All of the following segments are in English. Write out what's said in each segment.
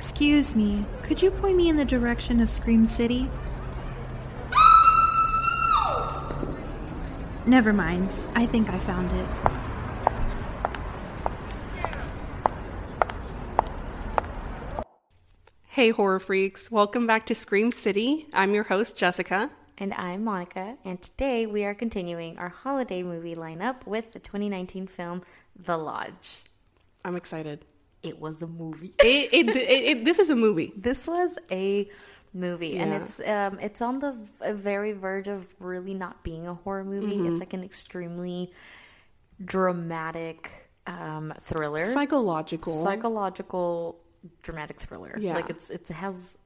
Excuse me, could you point me in the direction of Scream City? Never mind. I think I found it. Hey, horror freaks. Welcome back to Scream City. I'm your host, Jessica. And I'm Monica, and today we are continuing our holiday movie lineup with the 2019 film The Lodge. I'm excited. It was a movie. It, it, it, it- this is a movie. this was a movie, and it's um, it's on the very verge of really not being a horror movie. Mm-hmm. It's like an extremely dramatic um, thriller, Psychological. psychological dramatic thriller. Yeah. like it's it has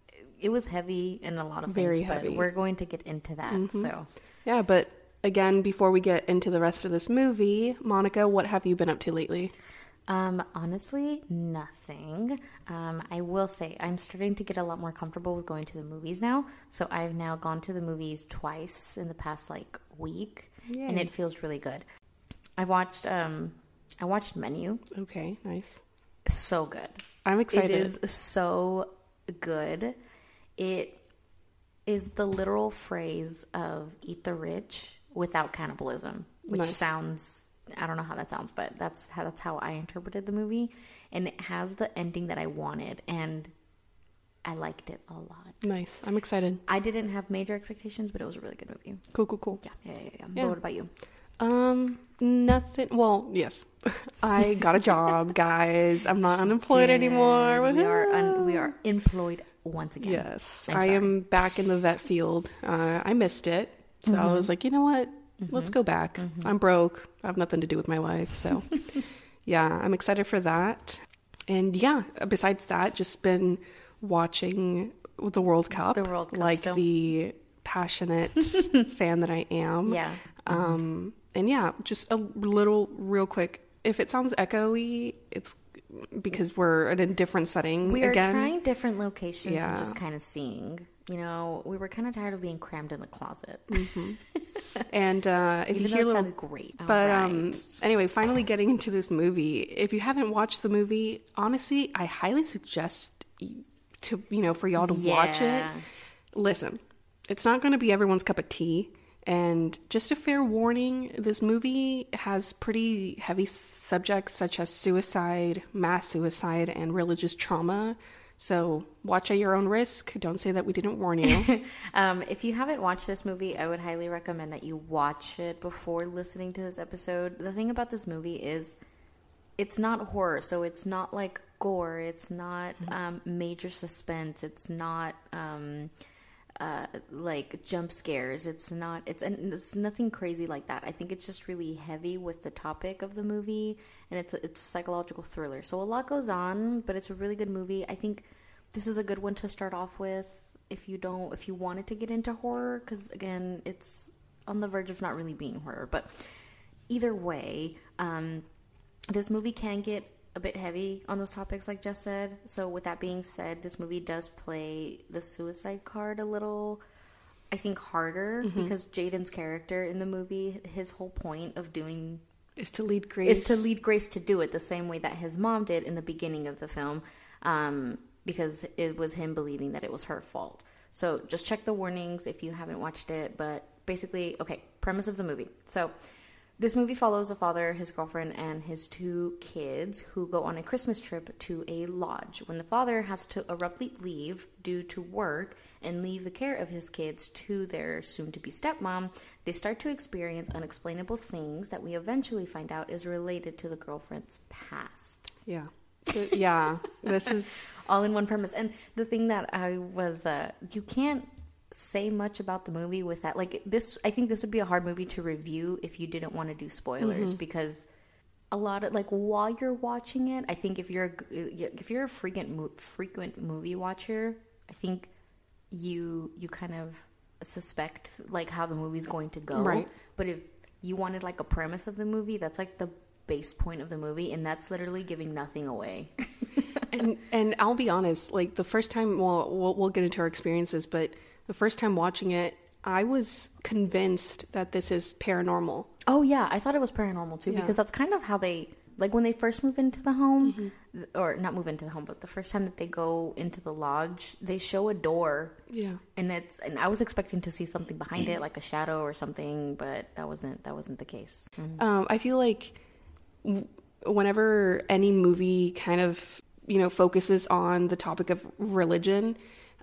it was heavy in a lot of Very things, heavy. but we're going to get into that. So. yeah, but again, before we get into the rest of this movie, Monica, what have you been up to lately? Um, honestly, nothing. Um, I will say I'm starting to get a lot more comfortable with going to the movies now. So I've now gone to the movies twice in the past like week, and it feels really good. I watched um, I watched Menu. Okay, nice. So good. I'm excited. It is so good. It is the literal phrase of "eat the rich" without cannibalism, which Nice. sounds I don't know how that sounds, but that's how that's how I interpreted the movie, and it has the ending that I wanted, and I liked it a lot. Nice. I'm excited. I didn't have major expectations, but it was a really good movie. Cool, cool, cool. Yeah, yeah, yeah. yeah. Yeah. But what about you? Um, nothing. Well, yes, I got a job, guys. I'm not unemployed anymore. We are un- we are employed once again. Yes, I'm I am back in the vet field. Uh, I missed it, so I Mm-hmm. was like, you know what? Let's go back. I'm broke. I have nothing to do with my life, so yeah, I'm excited for that. And yeah, besides that, just been watching the World Cup, The World Cup like still. the passionate fan that I am. Yeah. Um, and yeah, just a little, real quick. If it sounds echoey, it's because we're in a different setting We are again. trying different locations Yeah. and just kind of seeing. You know, we were kind of tired of being crammed in the closet. And uh, if Even you hear it little, great. but All um, anyway, finally getting into this movie. If you haven't watched the movie, honestly, I highly suggest to you know for y'all to watch it. Listen, it's not going to be everyone's cup of tea. And just a fair warning, this movie has pretty heavy subjects such as suicide, mass suicide, and religious trauma. So watch at your own risk. Don't say that we didn't warn you. Um, if you haven't watched this movie, I would highly recommend that you watch it before listening to this episode. The thing about this movie is it's not horror, so it's not like gore, it's not um, major suspense, it's not um, uh, like jump scares, it's not it's it's nothing crazy like that. I think it's just really heavy with the topic of the movie, and it's a, it's a psychological thriller. So a lot goes on, but it's a really good movie. I think this is a good one to start off with if you don't if you wanted to get into horror because again it's on the verge of not really being horror but either way um this movie can get a bit heavy on those topics like Jess said so with that being said this movie does play the suicide card a little i think harder because jaden's character in the movie his whole point of doing is to lead Grace. is to lead Grace to do it the same way that his mom did in the beginning of the film, um, because it was him believing that it was her fault. So just check the warnings if you haven't watched it. But basically, okay, premise of the movie. So this movie follows a father, his girlfriend, and his two kids who go on a Christmas trip to a lodge. When the father has to abruptly leave due to work and leave the care of his kids to their soon to be stepmom, they start to experience unexplainable things that we eventually find out is related to the girlfriend's past. Yeah. So, yeah. This is All in one premise. And the thing that I was, uh, you can't say much about the movie with that. Like this, I think this would be a hard movie to review if you didn't want to do spoilers Mm-hmm. because a lot of like while you're watching it, I think if you're if you're a frequent frequent movie watcher, I think you you kind of suspect like how the movie's going to go. Right. But if you wanted like a premise of the movie, that's like the base point of the movie, and that's literally giving nothing away. and and I'll be honest, like the first time, well, we'll we'll get into our experiences, but the first time watching it, I was convinced that this is paranormal. Oh yeah, I thought it was paranormal too Yeah. because that's kind of how they like when they first move into the home, Mm-hmm. or not move into the home, but the first time that they go into the lodge, they show a door, Yeah. and it's and I was expecting to see something behind it, like a shadow or something, but that wasn't that wasn't the case. Um, I feel like whenever any movie kind of you know focuses on the topic of religion,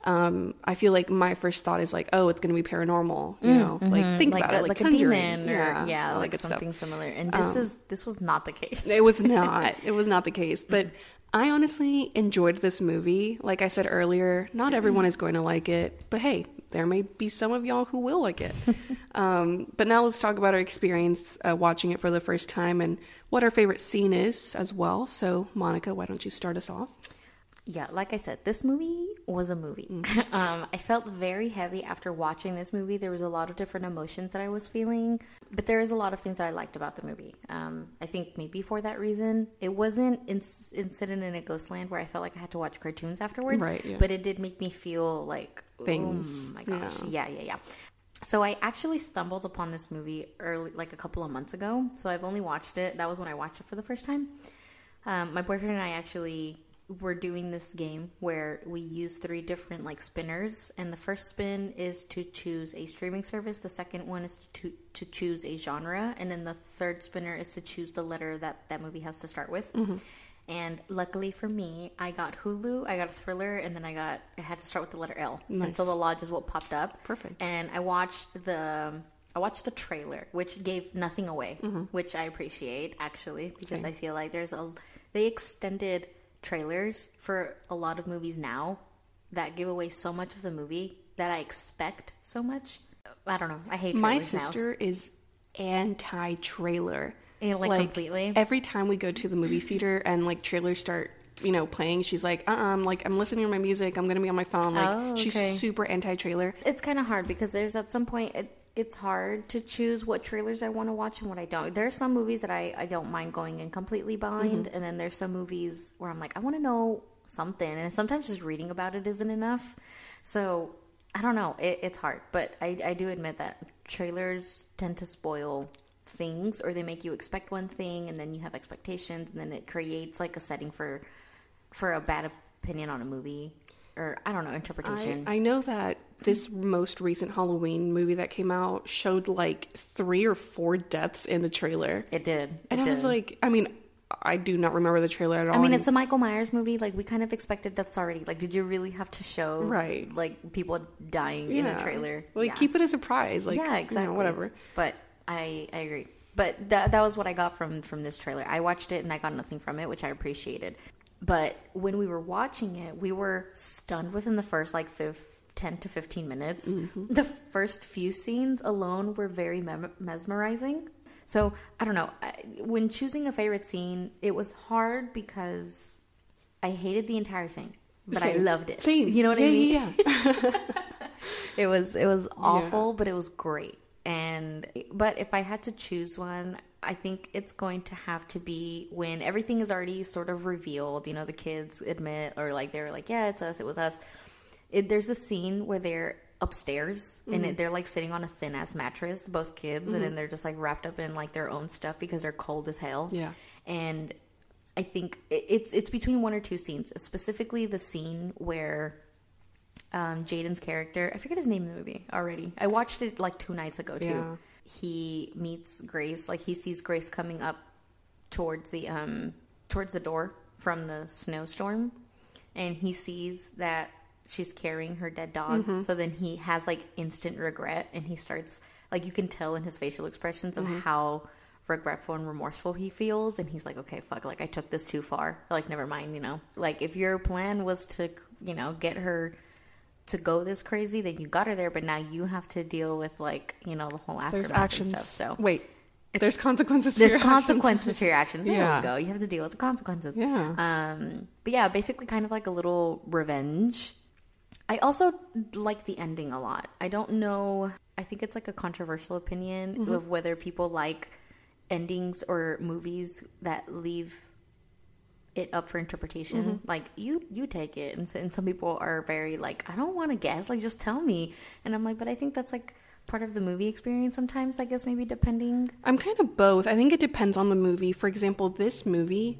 um, I feel like my first thought is like, oh, it's going to be paranormal. You know, like think like about a, it, like, like a demon or yeah, all like that good stuff. something similar. And this is this was not the case. It was not. It was not the case. But I honestly enjoyed this movie. Like I said earlier, not everyone is going to like it, but hey, there may be some of y'all who will like it. um, but now let's talk about our experience uh, watching it for the first time and what our favorite scene is as well. So, Monica, why don't you start us off? Yeah, like I said, this movie was a movie. um, I felt very heavy after watching this movie. There was a lot of different emotions that I was feeling, but there is a lot of things that I liked about the movie. Um, I think maybe for that reason, it wasn't in- Incident in a Ghostland where I felt like I had to watch cartoons afterwards. Right, yeah. But it did make me feel like Things, Oh my gosh, yeah, yeah, yeah. So I actually stumbled upon this movie early, like a couple of months ago. So I've only watched it. That was when I watched it for the first time. Um, my boyfriend and I actually were doing this game where we use three different like spinners, and the first spin is to choose a streaming service. The second one is to to choose a genre, and then the third spinner is to choose the letter that that movie has to start with. Mm-hmm. And luckily for me, I got Hulu, I got a thriller, and then I got I had to start with the letter L. And so the lodge is what popped up. Perfect. And I watched the I watched the trailer, which gave nothing away, mm-hmm. which I appreciate actually because Same. I feel like there's a they extended trailers for a lot of movies now that give away so much of the movie that I expect so much. I don't know. I hate My trailers now. sister is anti trailer. Yeah, like, completely? Every time we go to the movie theater and like trailers start, you know, playing, she's like, uh, uh I'm like, I'm listening to my music. I'm gonna be on my phone. Like, Oh, she's super anti trailer. it's kind of hard because there's at some point it, it's hard to choose what trailers I want to watch and what I don't. There are some movies that I, I don't mind going in completely blind, mm-hmm. and then there's some movies where I'm like I want to know something, and sometimes just reading about it isn't enough. So I don't know. It, it's hard, but I, I do admit that trailers tend to spoil things, or they make you expect one thing, and then you have expectations, and then it creates like a setting for for a bad opinion on a movie, or I don't know interpretation. I, I know that this most recent Halloween movie that came out showed like three or four deaths in the trailer. it did. It And I did. was like, I mean, I do not remember the trailer at all. I mean, it's a Michael Myers movie. Like, we kind of expected deaths already. Like, did you really have to show Right. like people dying in a trailer? Like, yeah. keep it a surprise. Like, yeah, you know, exactly. whatever. But I I agree. But that that was what I got from from this trailer. I watched it and I got nothing from it, which I appreciated. But when we were watching it, we were stunned within the first like fif- 10 to 15 minutes. Mm-hmm. The first few scenes alone were very mem- mesmerizing. So, I don't know. I, when choosing a favorite scene, it was hard because I hated the entire thing, but I loved it. Same. You know what yeah, I mean? Yeah, yeah. it was it was awful but it was great and but if i had to choose one i think it's going to have to be when everything is already sort of revealed you know the kids admit or like they're like yeah it's us it was us it, there's a scene where they're upstairs and it, they're like sitting on a thin ass mattress both kids and then they're just like wrapped up in like their own stuff because they're cold as hell Yeah. and i think it, it's it's between one or two scenes specifically the scene where um, Jaden's character. I forget his name in the movie already. I watched it like two nights ago too. Yeah. He meets Grace, like he sees Grace coming up towards the um towards the door from the snowstorm, and he sees that she's carrying her dead dog. Mm-hmm. So then he has like instant regret, and he starts like you can tell in his facial expressions of how regretful and remorseful he feels and he's like okay fuck like i took this too far like never mind you know like if your plan was to you know get her to go this crazy, then you got her there, but now you have to deal with like you know the whole aftermath There's and stuff. So Wait, there's consequences. to there's your actions. consequences to your actions. There Yeah. you go. You have to deal with the consequences. Yeah. Um. But yeah, basically, kind of like a little revenge. I also like the ending a lot. I don't know. I think it's like a controversial opinion Mm-hmm. of whether people like endings or movies that leave it up for interpretation. Mm-hmm. Like you, you take it, and, so, and some people are very like, I don't want to guess. Like, just tell me. And I'm like, but I think that's like part of the movie experience sometimes, I guess maybe depending. I'm kind of both. I think it depends on the movie. For example, this movie,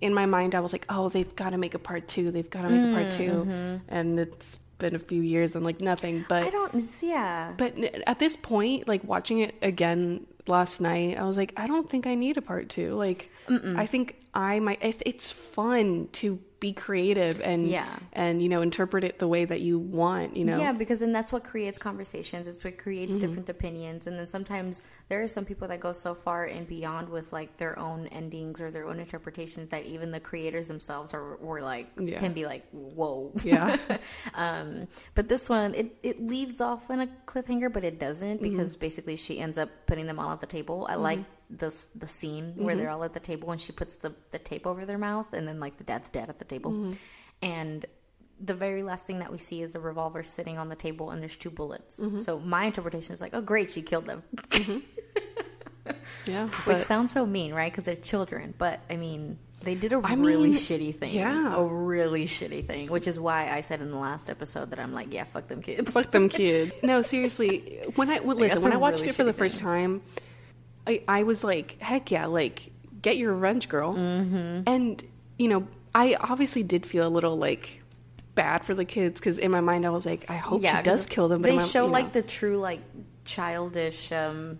in my mind, I was like, oh, they've got to make a part two. They've got to make a part 2 And it's been a few years and like nothing. But I don't yeah. But at this point, like watching it again last night, I was like, I don't think I need a part two. Like, I think I might. It's, it's fun to be creative and Yeah. and you know interpret it the way that you want. You know, Yeah, because then that's what creates conversations. It's what creates Mm-hmm. different opinions. And then sometimes there are some people that go so far and beyond with like their own endings or their own interpretations that even the creators themselves are were like Yeah. can be like, whoa. Yeah. um, but this one it, it leaves off in a cliffhanger, but it doesn't Mm-hmm. because basically she ends up putting them all at the table. I like the the scene where Mm-hmm. they're all at the table and she puts the, the tape over their mouth and then like the dad's dead at the table. Mm-hmm. And the very last thing that we see is the revolver sitting on the table and there's two bullets. Mm-hmm. So my interpretation is like, oh great, she killed them, yeah. which sounds so mean, right? Because they're children. But I mean, they did a I really mean, shitty thing. yeah. a really shitty thing, which is why I said in the last episode that I'm like, yeah, fuck them kids. fuck them kids. No, seriously. When I well, listen, that's when I watched really it for the first time, I I was like, heck yeah, like get your revenge, girl. Mm-hmm. And you know, I obviously did feel a little like bad for the kids because in my mind I was like, I hope she does kill them. But they my- show you know, like the true like childish um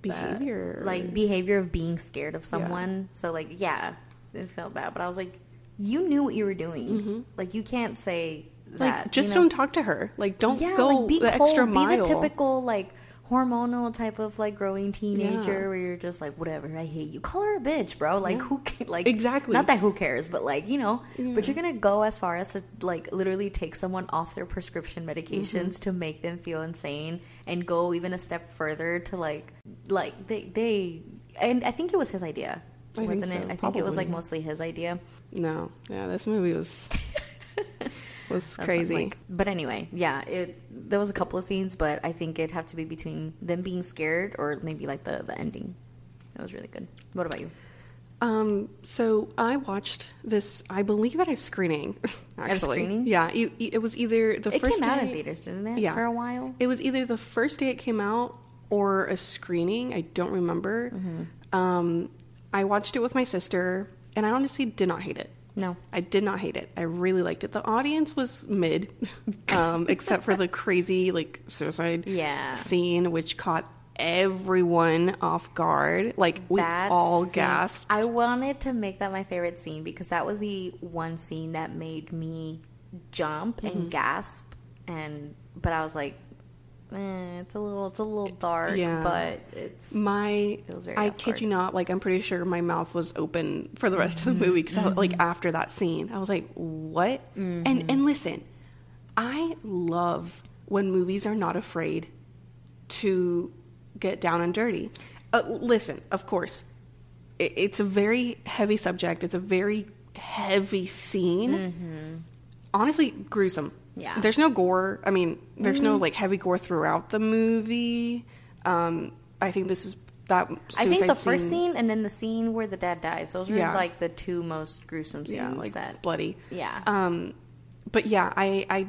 behavior, like behavior of being scared of someone. So like yeah, it felt bad, but I was like, you knew what you were doing. Like you can't say that. Mm-hmm. like just you know? don't talk to her. Like don't yeah, go like be the cold, extra mile. be the typical like hormonal type of like growing teenager Yeah. where you're just like whatever I hate you. Call her a bitch bro. Like who ca- like Exactly. not that who cares but like you know. But you're gonna go as far as to like literally take someone off their prescription medications Mm-hmm. to make them feel insane and go even a step further to like like they they and I think it was his idea I wasn't so, it I think it was like mostly his idea. No, yeah, this movie was was That's crazy. like- but anyway, yeah, it there was a couple of scenes, but I think it'd have to be between them being scared or maybe like the the ending. That was really good. What about you? Um, so I watched this, I believe at a screening, actually. screening? Yeah, you- it was either the It first came out day, in theaters, didn't it? Yeah. For a while. It was either the first day it came out or a screening. I don't remember. Mm-hmm. Um, I watched it with my sister, and I honestly did not hate it. No. I did not hate it. I really liked it. The audience was mid, um, except for the crazy like suicide Yeah. scene, which caught everyone off guard. Like we That all scene- gasped. I wanted to make that my favorite scene because that was the one scene that made me jump Mm-hmm. and gasp and but I was like eh, it's a little it's a little dark Yeah. but it's My, Feels very I off kid you not, like I'm pretty sure my mouth was open for the rest Mm-hmm. of the movie because like after that scene, I was like, "What?" Mm-hmm. And and listen, I love when movies are not afraid to get down and dirty. Uh, listen, of course, it, it's a very heavy subject. It's a very heavy scene. Honestly, gruesome. Mm-hmm. Yeah. Mm-hmm. There's no gore. I mean, there's no like heavy gore throughout the movie. Um, I think this is that. I think the suicide first scene and then the scene where the dad dies. Those are Yeah. like the two most gruesome scenes. yeah, like that, bloody. yeah. Um, but yeah, I, I,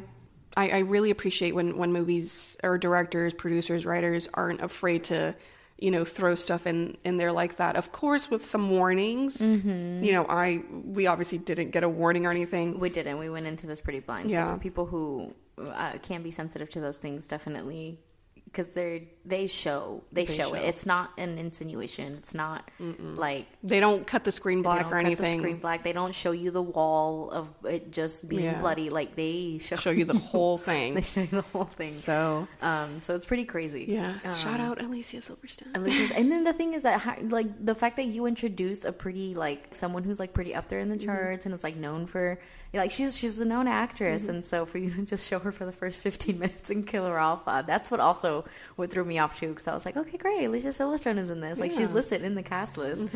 I, I really appreciate when when movies or directors, producers, writers aren't afraid to, you know, throw stuff in in there like that. Of course, with some warnings. Mm-hmm. You know, I we obviously didn't get a warning or anything. we didn't. We went into this pretty blind. Yeah. So for people who uh, can be sensitive to those things, definitely because they're they show they, They show, show. it. It's not an insinuation. It's not like They don't cut the screen they black don't or cut anything. The screen black. They don't show you the wall of it just being Yeah. bloody. Like they show, Show you the whole thing. they show you the whole thing. So Um, so it's pretty crazy. yeah, Um, shout out Alicia Silverstone. Least, and then the thing is that like the fact that you introduce a pretty like someone who's like pretty up there in the Mm-hmm. charts and it's like known for like she's she's a known actress Mm-hmm. and so for you to just show her for the first 15 minutes and kill her off uh, that's what also what threw me off too because I was like okay great Alicia Silverstone is in this like she's Yeah. Mm-hmm. listed in the cast list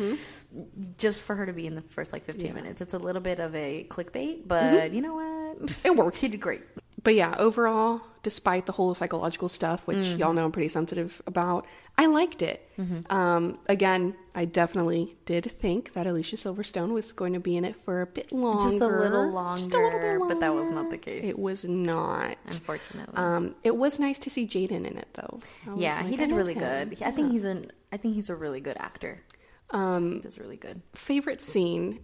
just for her to be in the first like 15 Yeah. minutes it's a little bit of a clickbait but you know what It worked. she did great but yeah, overall, despite the whole psychological stuff, which Mm-hmm. y'all know I'm pretty sensitive about, I liked it. Um, again, I definitely did think that Alicia Silverstone was going to be in it for a bit longer, Just a little longer, Just a little bit but that was not the case. It was not. unfortunately. Um, it was nice to see Jaden in it, though. Yeah, like, he did really him. good. I think he's an. I think he's a really good actor. Um, He does really good. favorite scene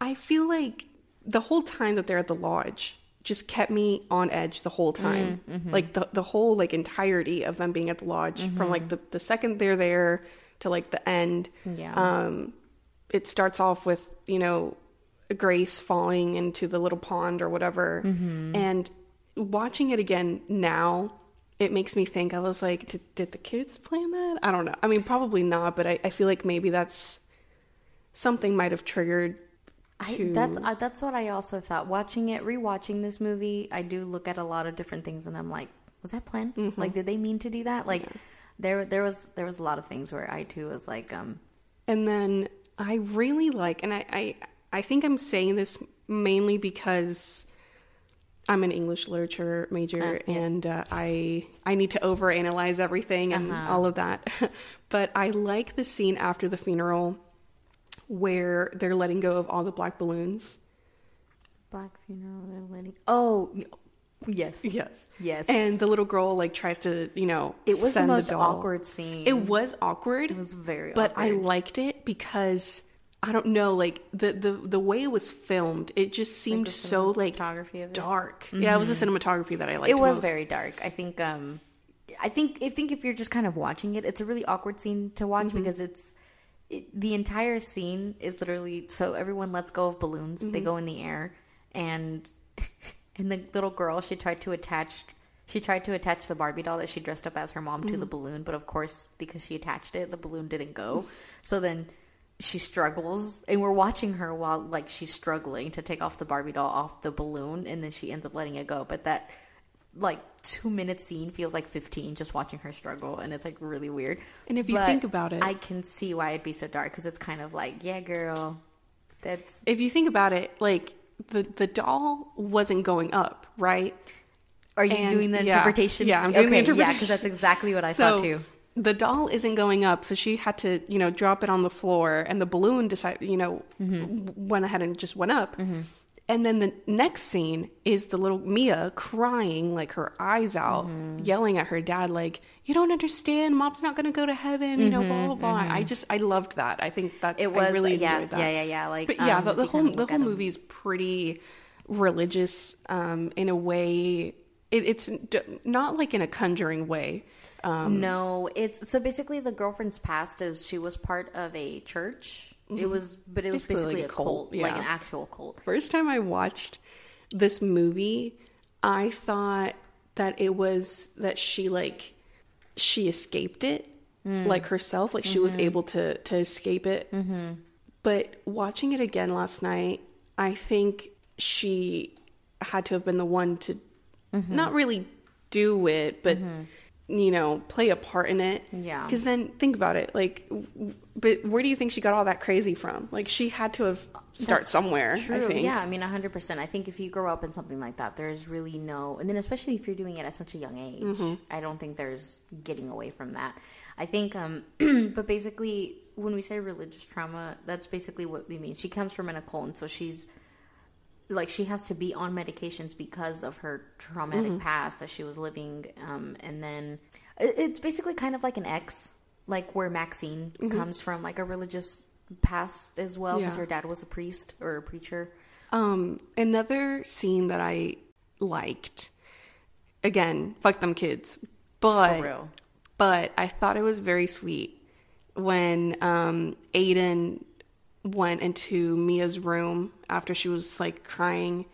i feel like the whole time that they're at the lodge just kept me on edge the whole time. Mm, mm-hmm. Like the, the whole like entirety of them being at the lodge from like mm-hmm. the, the second they're there to like the end Yeah. um it starts off with you know grace falling into the little pond or whatever. Mm-hmm. And watching it again now it makes me think i was like did, did the kids plan that? I don't know. I mean probably not but i, I feel like maybe that's something might have triggered I, that's uh, that's what I also thought. Watching it, rewatching this movie, I do look at a lot of different things, and I'm like, was that planned? Mm-hmm. Like, did they mean to do that? Like, there there was there was a lot of things where I too was like, um, and then i really like and i i, I think i'm saying this mainly because i'm an english literature major Uh, yeah. and uh, i i need to overanalyze everything and Uh-huh. all of that but i like the scene after the funeral where they're letting go of all the black balloons black funeral, they're letting. Oh, yes, yes yes. and the little girl like tries to you know it was the most doll. awkward scene. It was awkward. It was very but I liked it because I don't know, like the the the way it was filmed, it just seemed the so like cinematography of it. dark. Yeah, it was the cinematography that I liked. it was most. very dark. I think um I think I think if you're just kind of watching it, it's a really awkward scene to watch Mm-hmm. because it's it, the entire scene is literally so everyone lets go of balloons. They Mm-hmm. go in the air and and the little girl she tried to attach she tried to attach the Barbie doll that she dressed up as her mom to the balloon, but of course because she attached it, the balloon didn't go. So then she struggles and we're watching her while like she's struggling to take off the Barbie doll off the balloon and then she ends up letting it go. But that like two minute scene feels like 15 just watching her struggle and it's like really weird And if you But think about it- i can see why it'd be so dark because it's kind of like yeah girl that's If you think about it, like the the doll wasn't going up, right? are you And- doing the interpretation Yeah, I'm doing the Okay, yeah interpretation. because that's exactly what i so thought too the doll isn't going up, so she had to, you know, drop it on the floor, and the balloon decided, you know, Mm-hmm. went ahead and just went up. And then the next scene is the little Mia crying, like her eyes out, Mm-hmm. yelling at her dad, like, "You don't understand. Mom's not going to go to heaven." You know, blah blah blah. I just, I loved that. I think that Mm-hmm, it was I really yeah enjoyed that. yeah yeah yeah like But yeah, um, the, the whole the whole movie is pretty religious um, in a way. It, it's d- not like in a conjuring way. Um, no, it's so basically the girlfriend's past is she was part of a church. It mm-hmm. was, but it was Mm-hmm. Basically basically, like a a cult, cult, like an actual cult. First time I watched this movie, I thought that it was that she like she escaped it mm. like herself, like she was mm-hmm. able to to escape it. Mm-hmm. But watching it again last night, I think she had to have been the one to not really do it, but you know, play a part in it. Yeah. Because then think about it, like, w- but where do you think she got all that crazy from? Like, she had to have start That's somewhere. True. I think. Yeah, I mean, 100%. I think if you grow up in something like that, there's really no, and then especially if you're doing it at such a young age, Mm-hmm. I don't think there's getting away from that. I think, um, but basically, when we say religious trauma, that's basically what we mean. She comes from an occult, and so she's like she has to be on medications because of her traumatic Mm-hmm. past that she was living um and then it's basically kind of like an ex like where maxine comes from like a religious past as well because Mm-hmm. Yeah. her dad was a priest or a preacher Um, another scene that I liked, again, fuck them kids, but for real but I thought it was very sweet when um, Aiden went into Mia's room after she was like crying.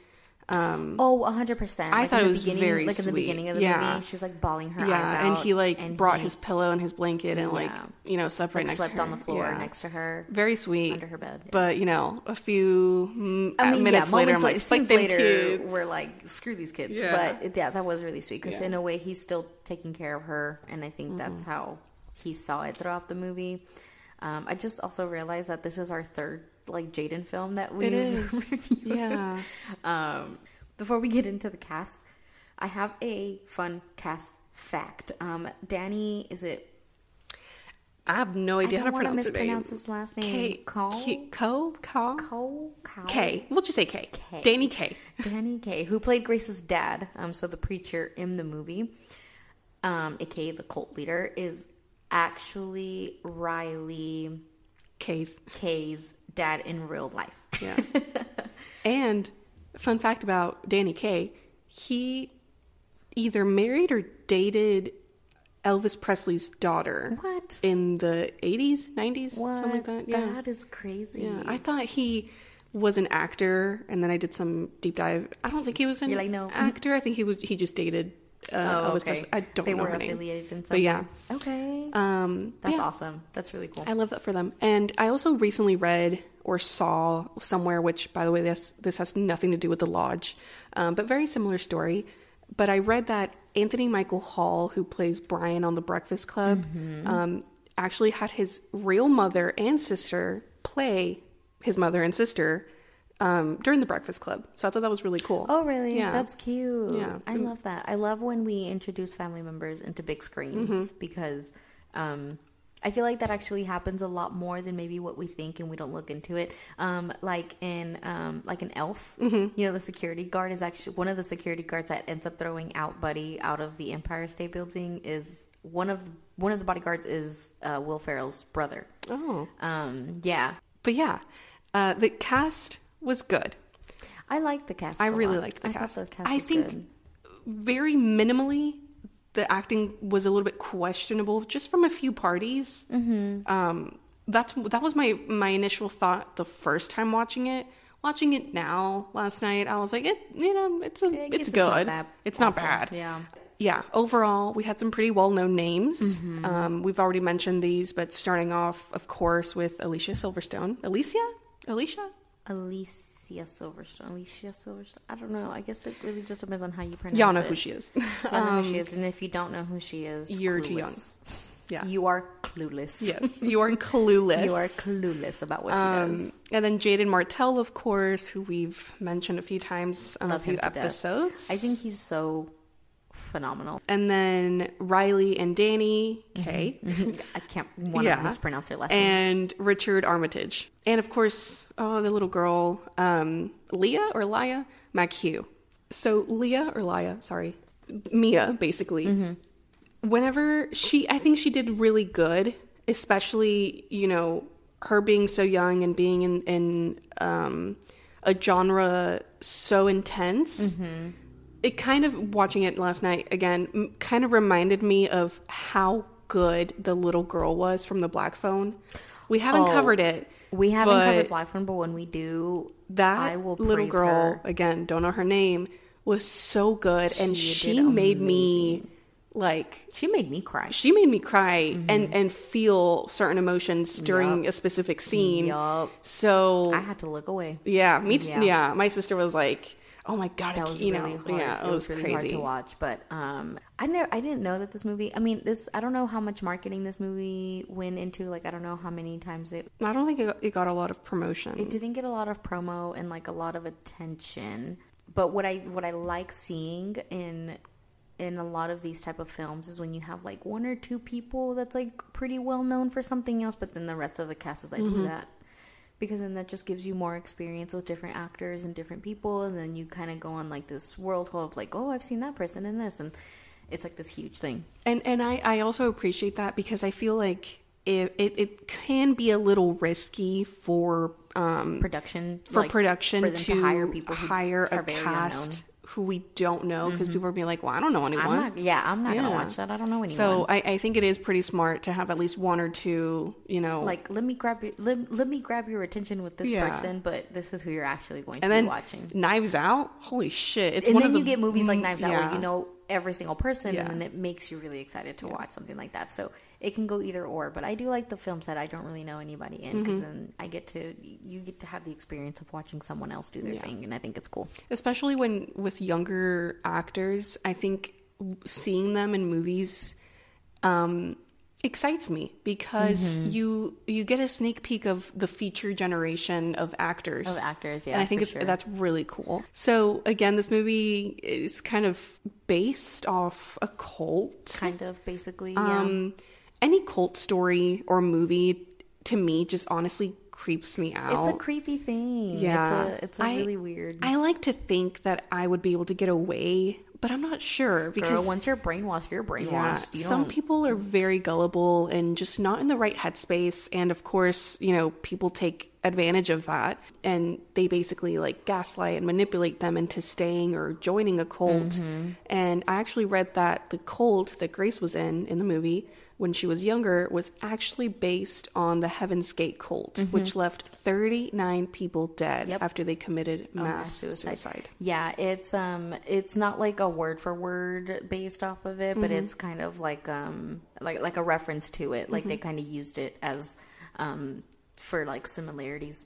Um, oh 100% I Like, thought in it the was beginning, very like in the sweet. beginning of the Yeah. movie she's like bawling her eyes yeah, and he like and brought he, his pillow and his blanket and like you know slept right like, next slept to her on the floor Yeah. next to her Very sweet under her bed But you know, a few I mean, minutes yeah, later, I'm like, fuck them later, kids. we're like, screw these kids. Yeah. But yeah, that was really sweet because Yeah. Mm-hmm. in a way, he's still taking care of her, and I think that's how he saw it throughout the movie. Um, I just also realized that this is our third like Jaden film that we It is, yeah. um, before we get into the cast, I have a fun cast fact. Um, Danny, is it? I have no idea how to don't wanna pronounce his name. mispronounce his last name. K. Cole? K- Co. Co. Cole? Cow? K. We'll just say K. K. Danny K. Danny Kaye, who played Grace's dad, um, so the preacher in the movie, um, aka the cult leader, is actually Riley K's. Dad in real life. Yeah. and fun fact about Danny Kaye, he either married or dated Elvis Presley's daughter What? in the 80s, 90s, What? something like that. Yeah. That is crazy. yeah. I thought he was an actor and then I did some deep dive. I don't think he was an like, no. actor. I think he was he just dated uh, oh, Elvis okay. Presley. I don't they know were her name. affiliated in some But yeah. Okay. Um That's yeah. awesome. That's really cool. I love that for them. And I also recently read or saw somewhere, which, by the way, this this has nothing to do with the lodge, um, but very similar story. But I read that Anthony Michael Hall, who plays Brian on The Breakfast Club, um, actually had his real mother and sister play his mother and sister um, during The Breakfast Club. So I thought that was really cool. Oh, really? Yeah. That's cute. Yeah. I love that. I love when we introduce family members into big screens Mm-hmm. because um, I feel like that actually happens a lot more than maybe what we think and we don't look into it. Um, like in um, like an elf, Mm-hmm. you know, the security guard is actually one of the security guards that ends up throwing out Buddy out of the Empire State Building is one of one of the bodyguards is uh, Will Ferrell's brother. Oh. Um, yeah, But yeah, uh, the cast was good. I like the cast. I really lot. liked the I cast. the cast I think good. very minimally the acting was a little bit questionable just from a few parties. Mm-hmm. Um, that's that was my my initial thought the first time watching it. Watching it now last night, I was like, it you know it's a it's it's not good. that it's not bad. Yeah. Yeah. Overall, we had some pretty well known names. Mm-hmm. Um, we've already mentioned these, but starting off, of course, with Alicia Silverstone. Alicia, Alicia. Alicia Silverstone. Alicia Silverstone. I don't know. I guess it really just depends on how you pronounce it. Y'all know it. who she is. Y'all know who she is, and if you don't know who she is, You're clueless. too young. Yeah. You are clueless. yes, you are clueless. You are clueless about what she Um, does. and then Jaden Martell, of course, who we've mentioned a few times on Love a few death. episodes. I think he's so phenomenal. And then Riley and Danny Kay, I can't want Yeah. to mispronounce their last name. and Richard Armitage, and of course, oh, the little girl, um, Leah or Lia McHugh. So Leah or Leah, sorry, Mia, basically. Mm-hmm. Whenever she, I think she did really good, especially you know her being so young and being in in um, a genre so intense. Mm-hmm. It kind of watching it last night again kind of reminded me of how good the little girl was from the Black Phone. We haven't Oh, covered it. we haven't covered Black Phone, but when we do, That I will little girl her. again, don't know her name, was so good, and She she did made me like She made me cry. she made me cry and and feel certain emotions during Mm-hmm. A specific scene. Yup. So I had to look away. yeah, me too. Yeah. Yeah. my sister was like, "Oh my god, That was you really know, hard. yeah, it, it was, really crazy." hard to watch. But um, I never, I didn't know that this movie. I mean, this. I don't know how much marketing this movie went into. Like, I don't know how many times it. I don't think it got, it got a lot of promotion. It didn't get a lot of promo and like a lot of attention. But what I what I like seeing in in a lot of these type of films is when you have like one or two people that's like pretty well known for something else, but then the rest of the cast is like who that because then that just gives you more experience with different actors and different people and then you kind of go on like this world of like oh i've seen that person in this and it's like this huge thing And and I, I also appreciate that because I feel like it, it, it can be a little risky for um production for like, production for them to, hire people hire a cast. Who we don't know because mm-hmm. people are being like, well, I don't know anyone. i'm not yeah i'm not gonna watch that i don't know anyone so I, I think it is pretty smart to have at least one or two, you know, like let me grab your, let, let me grab your attention with this Yeah. person but this is who you're actually going to and be then watching Knives Out. Holy shit! It's and one then of the you get movies like Knives Out yeah. where you know every single person, Yeah. and then it makes you really excited to watch something like that. So it can go either or. But I do like the films that I don't really know anybody in because Mm-hmm. then I get to you get to have the experience of watching someone else do their Yeah. thing, and I think it's cool. especially when with younger actors i think seeing them in movies um excites me because Mm-hmm. you you get a sneak peek of the future generation of actors. Of actors, yeah, and I think it's, sure. that's really cool. So again, this movie is kind of based off a cult. kind of basically. Yeah. Um, any cult story or movie to me just honestly creeps me out. it's a creepy thing. Yeah, it's a, it's a I- really weird. I like to think that I would be able to get away, but I'm not sure because Girl, once you're brainwashed, you're brainwashed. yeah, You some people are very gullible and just not in the right headspace. And of course, you know, people take advantage of that and they basically like gaslight and manipulate them into staying or joining a cult. Mm-hmm. And I actually read that the cult that Grace was in in the movie when she was younger was actually based on the Heaven's Gate cult, which left 39 people dead Mm-hmm. Yep. after they committed Oh, mass suicide. Yeah, it's um, it's not like a word for word based off of it, but Mm-hmm. it's kind of like um, like like a reference to it. Like they kind of used it as um, for like similarities.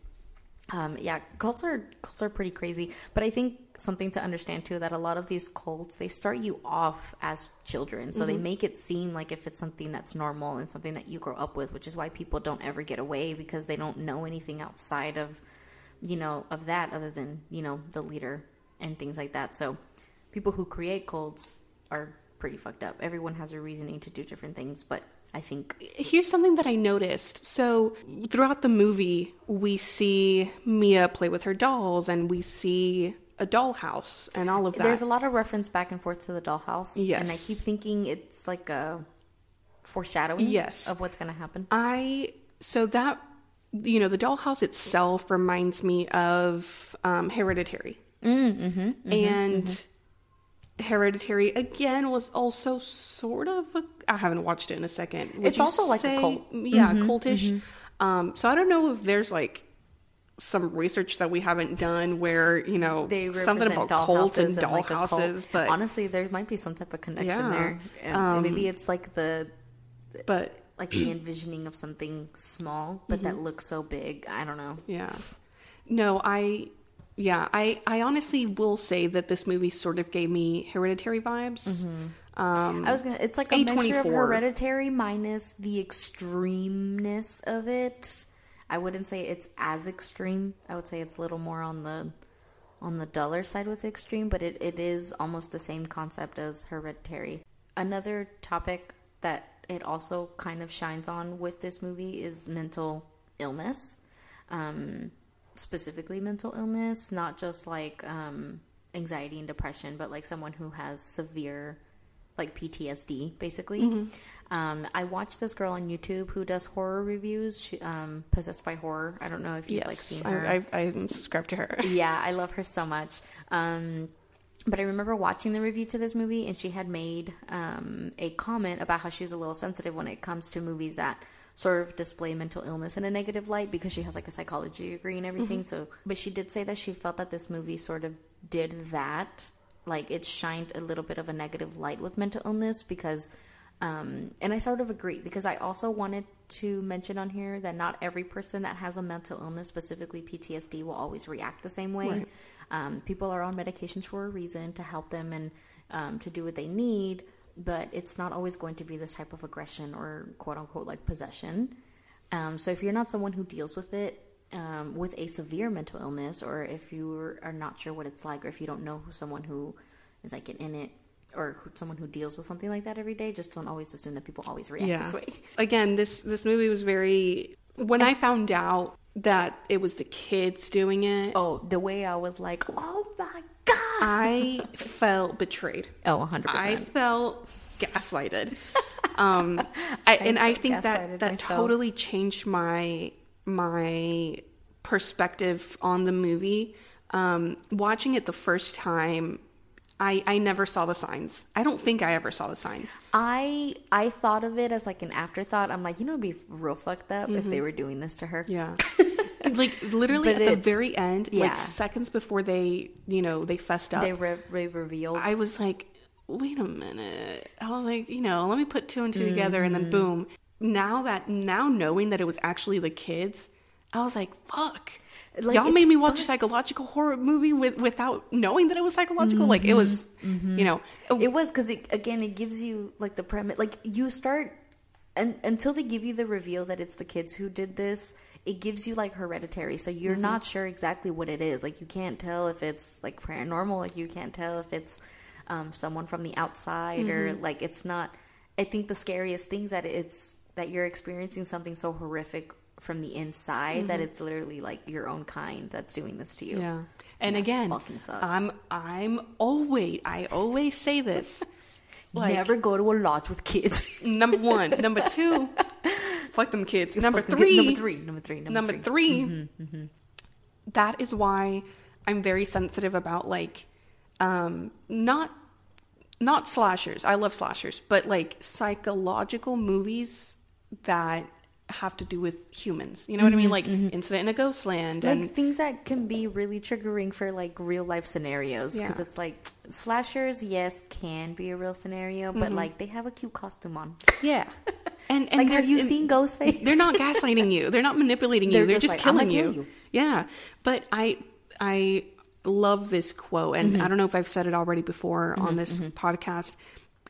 Um, yeah, cults are cults are pretty crazy, but I think something to understand too that a lot of these cults they start you off as children, so they make it seem like if it's something that's normal and something that you grow up with, which is why people don't ever get away because they don't know anything outside of you know of that other than you know the leader and things like that. So people who create cults are pretty fucked up. Everyone has a reasoning to do different things, but I think Here's something that I noticed. So, throughout the movie, we see Mia play with her dolls and we see a dollhouse and all of that. There's a lot of reference back and forth to the dollhouse. Yes. And I keep thinking it's like a foreshadowing Yes. of what's going to happen. I so that you know the dollhouse itself reminds me of um, Hereditary, mm, and Hereditary again was also sort of. A, I haven't watched it in a second. Would It's also like a cult. yeah, cultish. Um, so I don't know if there's like some research that we haven't done where you know They something about cults and dollhouses like but honestly, there might be some type of connection Yeah. there. And Um, maybe it's like the but like the envisioning of something small, but that Mm-hmm. lose so big. I don't know. Yeah. No, I yeah, I I honestly will say that this movie sort of gave me hereditary vibes. Um I was gonna. It's like a mixture of hereditary minus the extremeness of it. I wouldn't say it's as extreme. I would say it's a little more on the on the duller side with extreme, but it, it is almost the same concept as hereditary. Another topic that it also kind of shines on with this movie is mental illness. Um, specifically mental illness, not just like um, anxiety and depression, but like someone who has severe like PTSD, basically. Mm-hmm. Um, I watched this girl on YouTube who does horror reviews, she, um, possessed by horror. I don't know if you've like yes, seen her. I, I I'm subscribed to her. yeah, I love her so much. Um, but I remember watching the review to this movie, and she had made um, a comment about how she's a little sensitive when it comes to movies that sort of display mental illness in a negative light because she has like a psychology degree and everything. So, but she did say that she felt that this movie sort of did that, like it shined a little bit of a negative light with mental illness because. Um, and I sort of agree because I also wanted to mention on here that not every person that has a mental illness, specifically PTSD, will always react the same way. Right. Um, people are on medications for a reason to help them and um, to do what they need, but it's not always going to be this type of aggression or quote unquote like possession. Um, so if you're not someone who deals with it um, with a severe mental illness, or if you are not sure what it's like, or if you don't know who someone who is like in it, or who, someone who deals with something like that every day, just don't always assume that people always react yeah. this way. Again, this this movie was very when I found out that it was the kids doing it, Oh, the way I was like, oh my god! I felt betrayed. Oh, 100 I felt gaslighted. Um, I, and I think that that myself. totally changed my my perspective on the movie. Um, watching it the first time, I I never saw the signs. I don't think I ever saw the signs. I I thought of it as like an afterthought. I'm like, you know, it'd be real fucked up if they were doing this to her. Yeah. like literally at the very end, yeah. like seconds before they, you know, they fessed up. They, re- they revealed. I was like, wait a minute. I was like, you know, let me put two and two together and then mm-hmm. boom. Now that now knowing that it was actually the kids, I was like, fuck. Like, Y'all made me watch a psychological horror movie with without knowing that it was psychological. Like it was, mm-hmm. you know, mm-hmm. it was because it, again, it gives you like the premise. Like you start and until they give you the reveal that it's the kids who did this, it gives you like hereditary. So you're Mm-hmm. not sure exactly what it is. Like you can't tell if it's like paranormal. Like you can't tell if it's um, someone from the outside or Mm-hmm. like it's not. I think the scariest things that it's that you're experiencing something so horrific from the inside that it's literally like your own kind that's doing this to you. Mm-hmm. Yeah. And That again. I'm I'm always I always say this. Like Never go to a lodge with kids. number one, number two, fuck them kids. Number three, number three, number three, number, number three. 3 that is why I'm very sensitive about like um not not slashers. I love slashers, but like psychological movies that have to do with humans. You know what I mean? Like Incident in a Ghostland like and things that can be really triggering for like real life scenarios because Yeah. it's like slashers yes can be a real scenario Mm-hmm. but like they have a cute costume on yeah. And and like they're- have you and seen ghostface They're not gaslighting you. They're not manipulating you. They're They're, just just, like, killing you. kill you. Yeah. But I I love this quote and Mm-hmm. I don't know if I've said it already before on this podcast.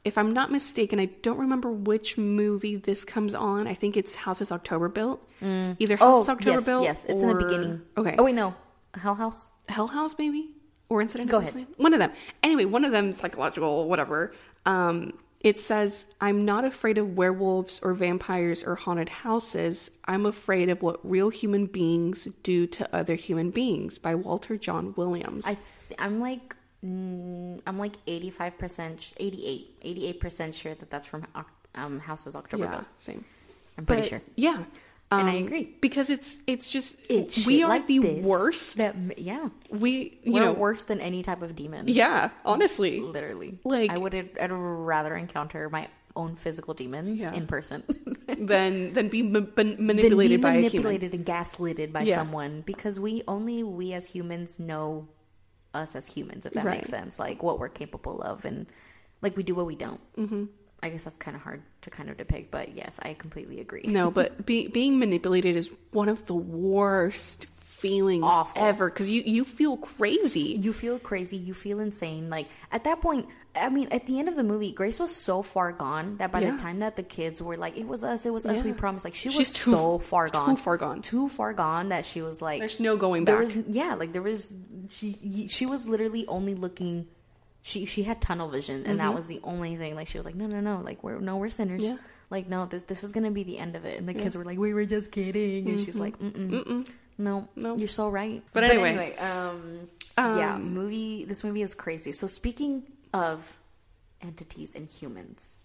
If I'm not mistaken, I don't remember which movie this comes on. I think it's Houses October Built. Either House oh October yes Built yes it's in the or- beginning Okay. oh wait no hell house Hell House, maybe, or Incident. Go ahead. One of them. Anyway, one of them psychological, whatever. Um, it says, "I'm not afraid of werewolves or vampires or haunted houses. I'm afraid of what real human beings do to other human beings." By Walter John Williams. I th- I'm like mm, I'm like 85 percent 88 88 percent sure that that's from um Houses October yeah, Bill. same. I'm pretty But, sure Yeah. And I Um, agree. because it's it's just It's we are like the worst. that yeah we you we're know worse than any type of demon yeah honestly literally Like- i would i'd rather encounter my own physical demons Yeah. in person than than be ma- ma- than be manipulated by a human. manipulated and gaslighted by Yeah. someone because we only we as humans know us as humans if that makes sense like what we're capable of and like we do what we don't mm-hmm. i guess that's kind of hard to kind of depict but yes i completely agree No, but be, being manipulated is one of the worst feelings Awful. ever because you you feel crazy. you feel crazy you feel insane like at that point i mean at the end of the movie grace was so far gone that by Yeah. the time that the kids were like it was us it was us we promised like she was too- so far gone, too far gone. too far gone that she was like There's no going there back. was yeah like there was she she was literally only looking she she had tunnel vision and that was the only thing like she was like no no no like we're no we're sinners Mm-hmm. Yeah. like no this this is gonna be the end of it and the kids were like we were just kidding and she's like mm-mm, Mm-mm. no No. you're so right But anyway. um, Um, yeah movie this movie is crazy so speaking of entities and humans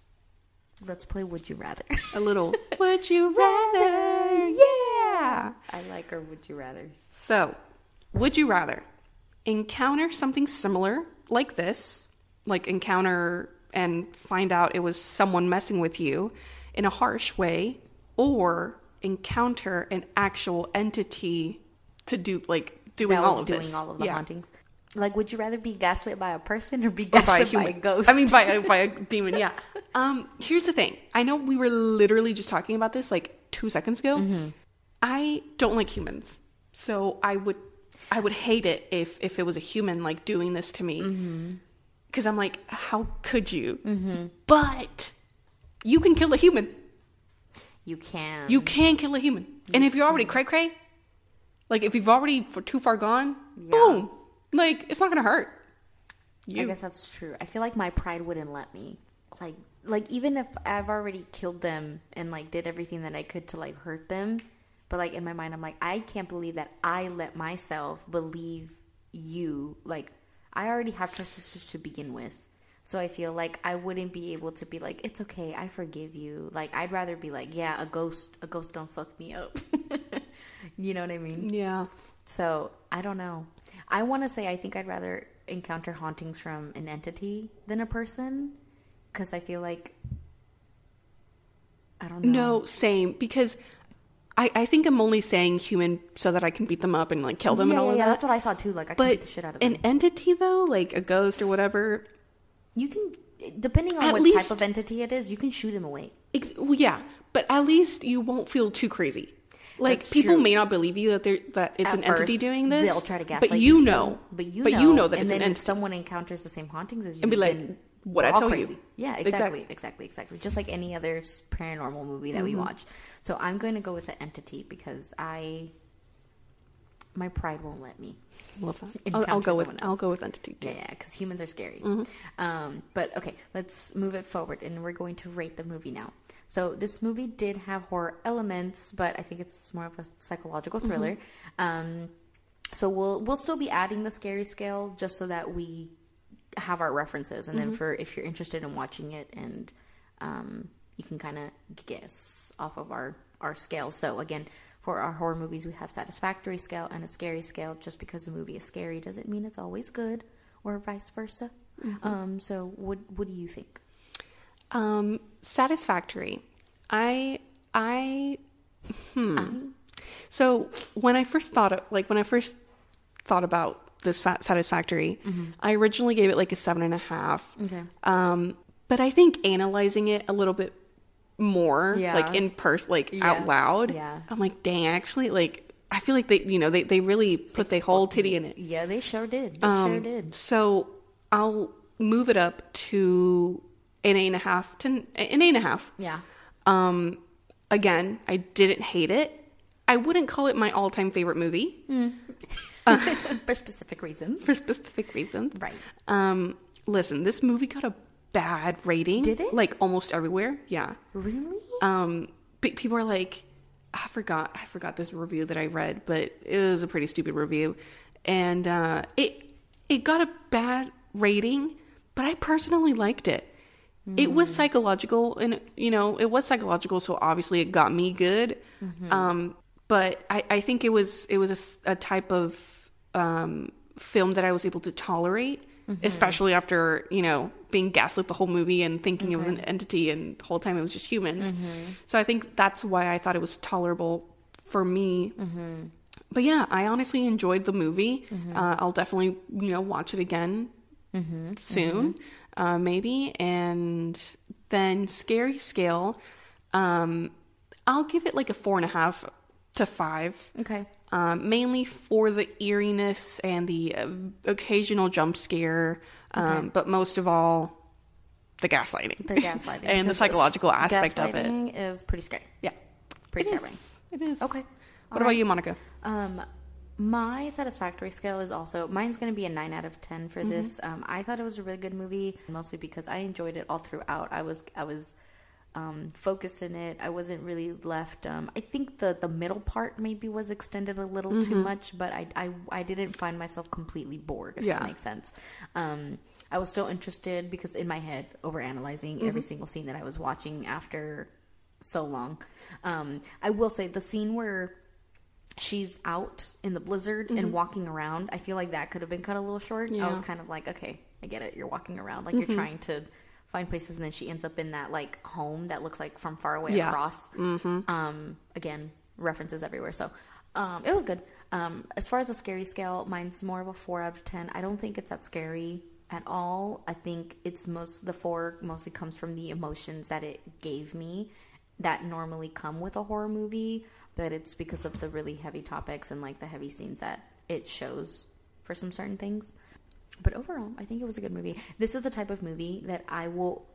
let's play would you rather A little. Would you rather? Yeah. i like our would you rather So, would you rather encounter something similar like this, like encounter and find out it was someone messing with you in a harsh way, or encounter an actual entity to do like doing all of doing this? all of the Yeah. hauntings like would you rather be gaslit by a person or be Or gaslit by a, ghost I mean, by a, by a demon. Yeah. Um. Here's the thing. I know we were literally just talking about this like two seconds ago. Mm-hmm. I don't like humans, so I would I would hate it if if it was a human like doing this to me. Mm-hmm. Because I'm like, how could you? But you can kill a human. you can You can kill a human. And if you're already cray cray, like if you've already for too far gone, Yeah. boom. Like it's not gonna hurt. I guess that's true. I feel like my pride wouldn't let me. Like like even if I've already killed them and like did everything that I could to like hurt them, but like in my mind I'm like I can't believe that I let myself believe you. Like I already have trust issues to begin with. So I feel like I wouldn't be able to be like it's okay, I forgive you. Like I'd rather be like, yeah, a ghost a ghost don't fuck me up. you know what I mean? yeah. So I don't know. I want to say I think I'd rather encounter hauntings from an entity than a person because I feel like I don't know. No, same. Because I, I think I'm only saying human so that I can beat them up and like kill them yeah, and all yeah, of yeah, that. that's what I thought too. Like I can beat but the shit out of an entity though, like a ghost or whatever, You can, depending on At what least- type of entity it is, you can shoo them away. ex- well, yeah. But at least you won't feel too crazy. Like That's people true. may not believe you that they're that it's At an entity doing this. They'll try to gaslight but you still. know, but you but know, you know that and it's then an if entity. someone encounters the same hauntings as you, And be like, what I tell crazy. you. Yeah, exactly, exactly, exactly. Just like any other paranormal movie that we Mm-hmm. watch. So I'm going to go with the entity because I, my pride won't let me. Love that. I'll, I'll go with someone I'll go with entity too. Yeah, yeah, because humans are scary. Mm-hmm. Um, but okay, let's move it forward, and we're going to rate the movie now. So this movie did have horror elements, but I think it's more of a psychological Mm-hmm. thriller. Um, so we'll we'll still be adding the scary scale just so that we have our references, and Mm-hmm. then for if you're interested in watching it, and um, you can kind of guess off of our our scale. So again. For our horror movies, we have satisfactory scale and a scary scale. Just because a movie is scary doesn't mean it's always good, or vice versa. Mm-hmm. Um, so, what what do you think? Um, satisfactory. I I hmm. So when I first thought of, like when I first thought about this fat satisfactory, I originally gave it like a seven and a half. Okay. Um, but I think analyzing it a little bit more, Yeah. like in person, like Yeah. out loud, Yeah. I'm like, dang, actually, like I feel like they, you know, they they really put their whole titty in it. Yeah, they sure did. They Um, sure did. So I'll move it up to an eight and a half to an eight and a half. Yeah. Um, again, I didn't hate it. I wouldn't call it my all-time favorite movie For specific reasons. for specific reasons. Right. Um, listen, this movie got a bad rating. Did it? Like almost everywhere. Yeah. Really? Um, pe- people are like, I forgot, I forgot this review that I read, but it was a pretty stupid review, and uh, it it got a bad rating, but I personally liked it. It was psychological, and you know, it was psychological, so obviously it got me good. Um, but I, I think it was it was a a, type of um, film that I was able to tolerate, especially after you know being gaslit the whole movie and thinking it was an entity, and the whole time it was just humans. So I think that's why I thought it was tolerable for me. But yeah, I honestly enjoyed the movie. Uh, I'll definitely you know watch it again soon, Uh, maybe. And then scary scale, um, I'll give it like a four and a half to five Okay. um, mainly for the eeriness and the uh, occasional jump scare, um, but most of all, the gaslighting, The gaslighting. and the psychological aspect of it. gaslighting is pretty scary. Yeah, Pretty it is. It is. Okay. What about you, Monica? Um, my satisfactory scale is also mine's going to be a nine out of ten for this. Um, I thought it was a really good movie, mostly because I enjoyed it all throughout. I was I was um, focused in it. I wasn't really left. Um, I think the the middle part maybe was extended a little too much, but I, I I didn't find myself completely bored. If Yeah. that makes sense. Um, I was still interested because in my head, over analyzing every single scene that I was watching after so long. Um, I will say the scene where she's out in the blizzard and walking around, I feel like that could have been cut a little short. I was kind of like, okay, I get it. You're walking around like you're trying to find places, and then she ends up in that like home that looks like from far away Yeah. across. Um, again, references everywhere. So um, it was good. Um, as far as the scary scale, mine's more of a four out of ten. I don't think it's that scary at all. I think it's most the four mostly comes from the emotions that it gave me that normally come with a horror movie, but it's because of the really heavy topics and like the heavy scenes that it shows for some certain things. But overall, I think it was a good movie. This is the type of movie that I will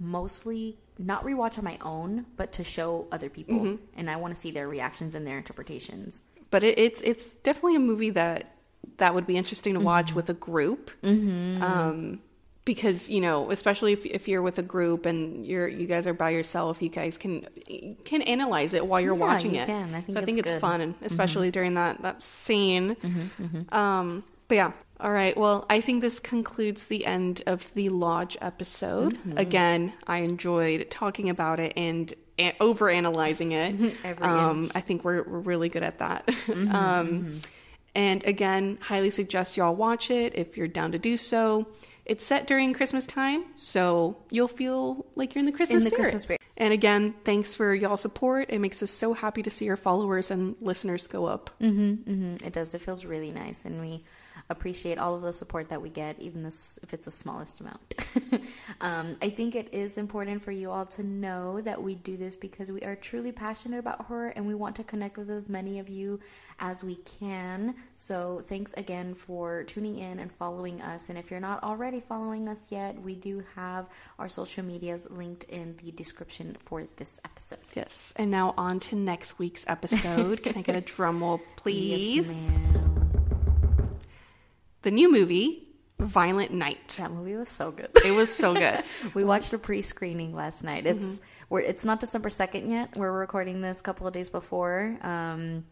mostly not rewatch on my own, but to show other people, and I want to see their reactions and their interpretations. But it, it's it's definitely a movie that that would be interesting to watch Mm-hmm. with a group. Um, because you know, especially if if you're with a group and you're you guys are by yourself, you guys can can analyze it while you're Yeah, watching you it. can. I think so I think it's it's fun, and especially during that that scene. Um, but yeah, all right. Well, I think this concludes the end of the lodge episode. Again, I enjoyed talking about it and a- over analyzing it. Um, I think we're we're really good at that. um, And again, highly suggest y'all watch it if you're down to do so. It's set during Christmas time, so you'll feel like you're in the Christmas the spirit. Christmas spirit. And again, thanks for y'all support. It makes us so happy to see our followers and listeners go up. Mm-hmm, It does. It feels really nice, and we appreciate all of the support that we get, even this if it's the smallest amount. um, I think it is important for you all to know that we do this because we are truly passionate about horror and we want to connect with as many of you as we can. So thanks again for tuning in and following us. And if you're not already following us yet, we do have our social medias linked in the description for this episode. Yes. And now on to next week's episode. Can I get a drum roll, please? Yes, ma'am. The new movie, Violent Night. That movie was so good. It was so good. we watched a pre-screening last night. It's we're, it's not December second yet. We're recording this a couple of days before. Um,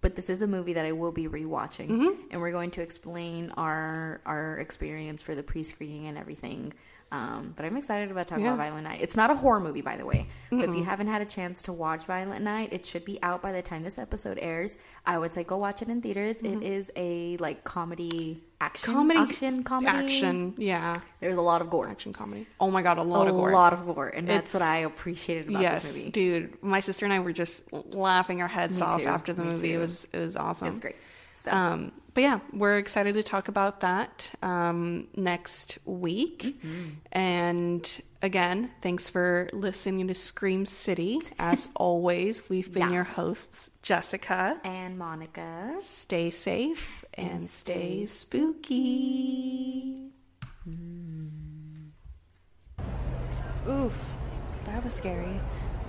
but this is a movie that I will be rewatching, and we're going to explain our our experience for the pre-screening and everything. Um, but I'm excited about talking Yeah. about Violent Night. It's not a horror movie, by the way. So if you haven't had a chance to watch Violent Night, it should be out by the time this episode airs. I would say go watch it in theaters. It is a like comedy action comedy. action comedy Action. Yeah. There's a lot of gore Action comedy. Oh my God, a lot a of gore. A lot of gore, and that's It's- what I appreciated about yes, this movie. dude. My sister and I were just laughing our heads Me off too, after the me movie. It was it was awesome. It was great. So, Um, but yeah, we're excited to talk about that um, next week. Mm-hmm. And again, thanks for listening to Scream City. As always, we've been Yeah. your hosts, Jessica. and Monica, Stay safe and, And stay stay spooky. Oof, that was scary.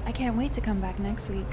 I can't wait to come back next week.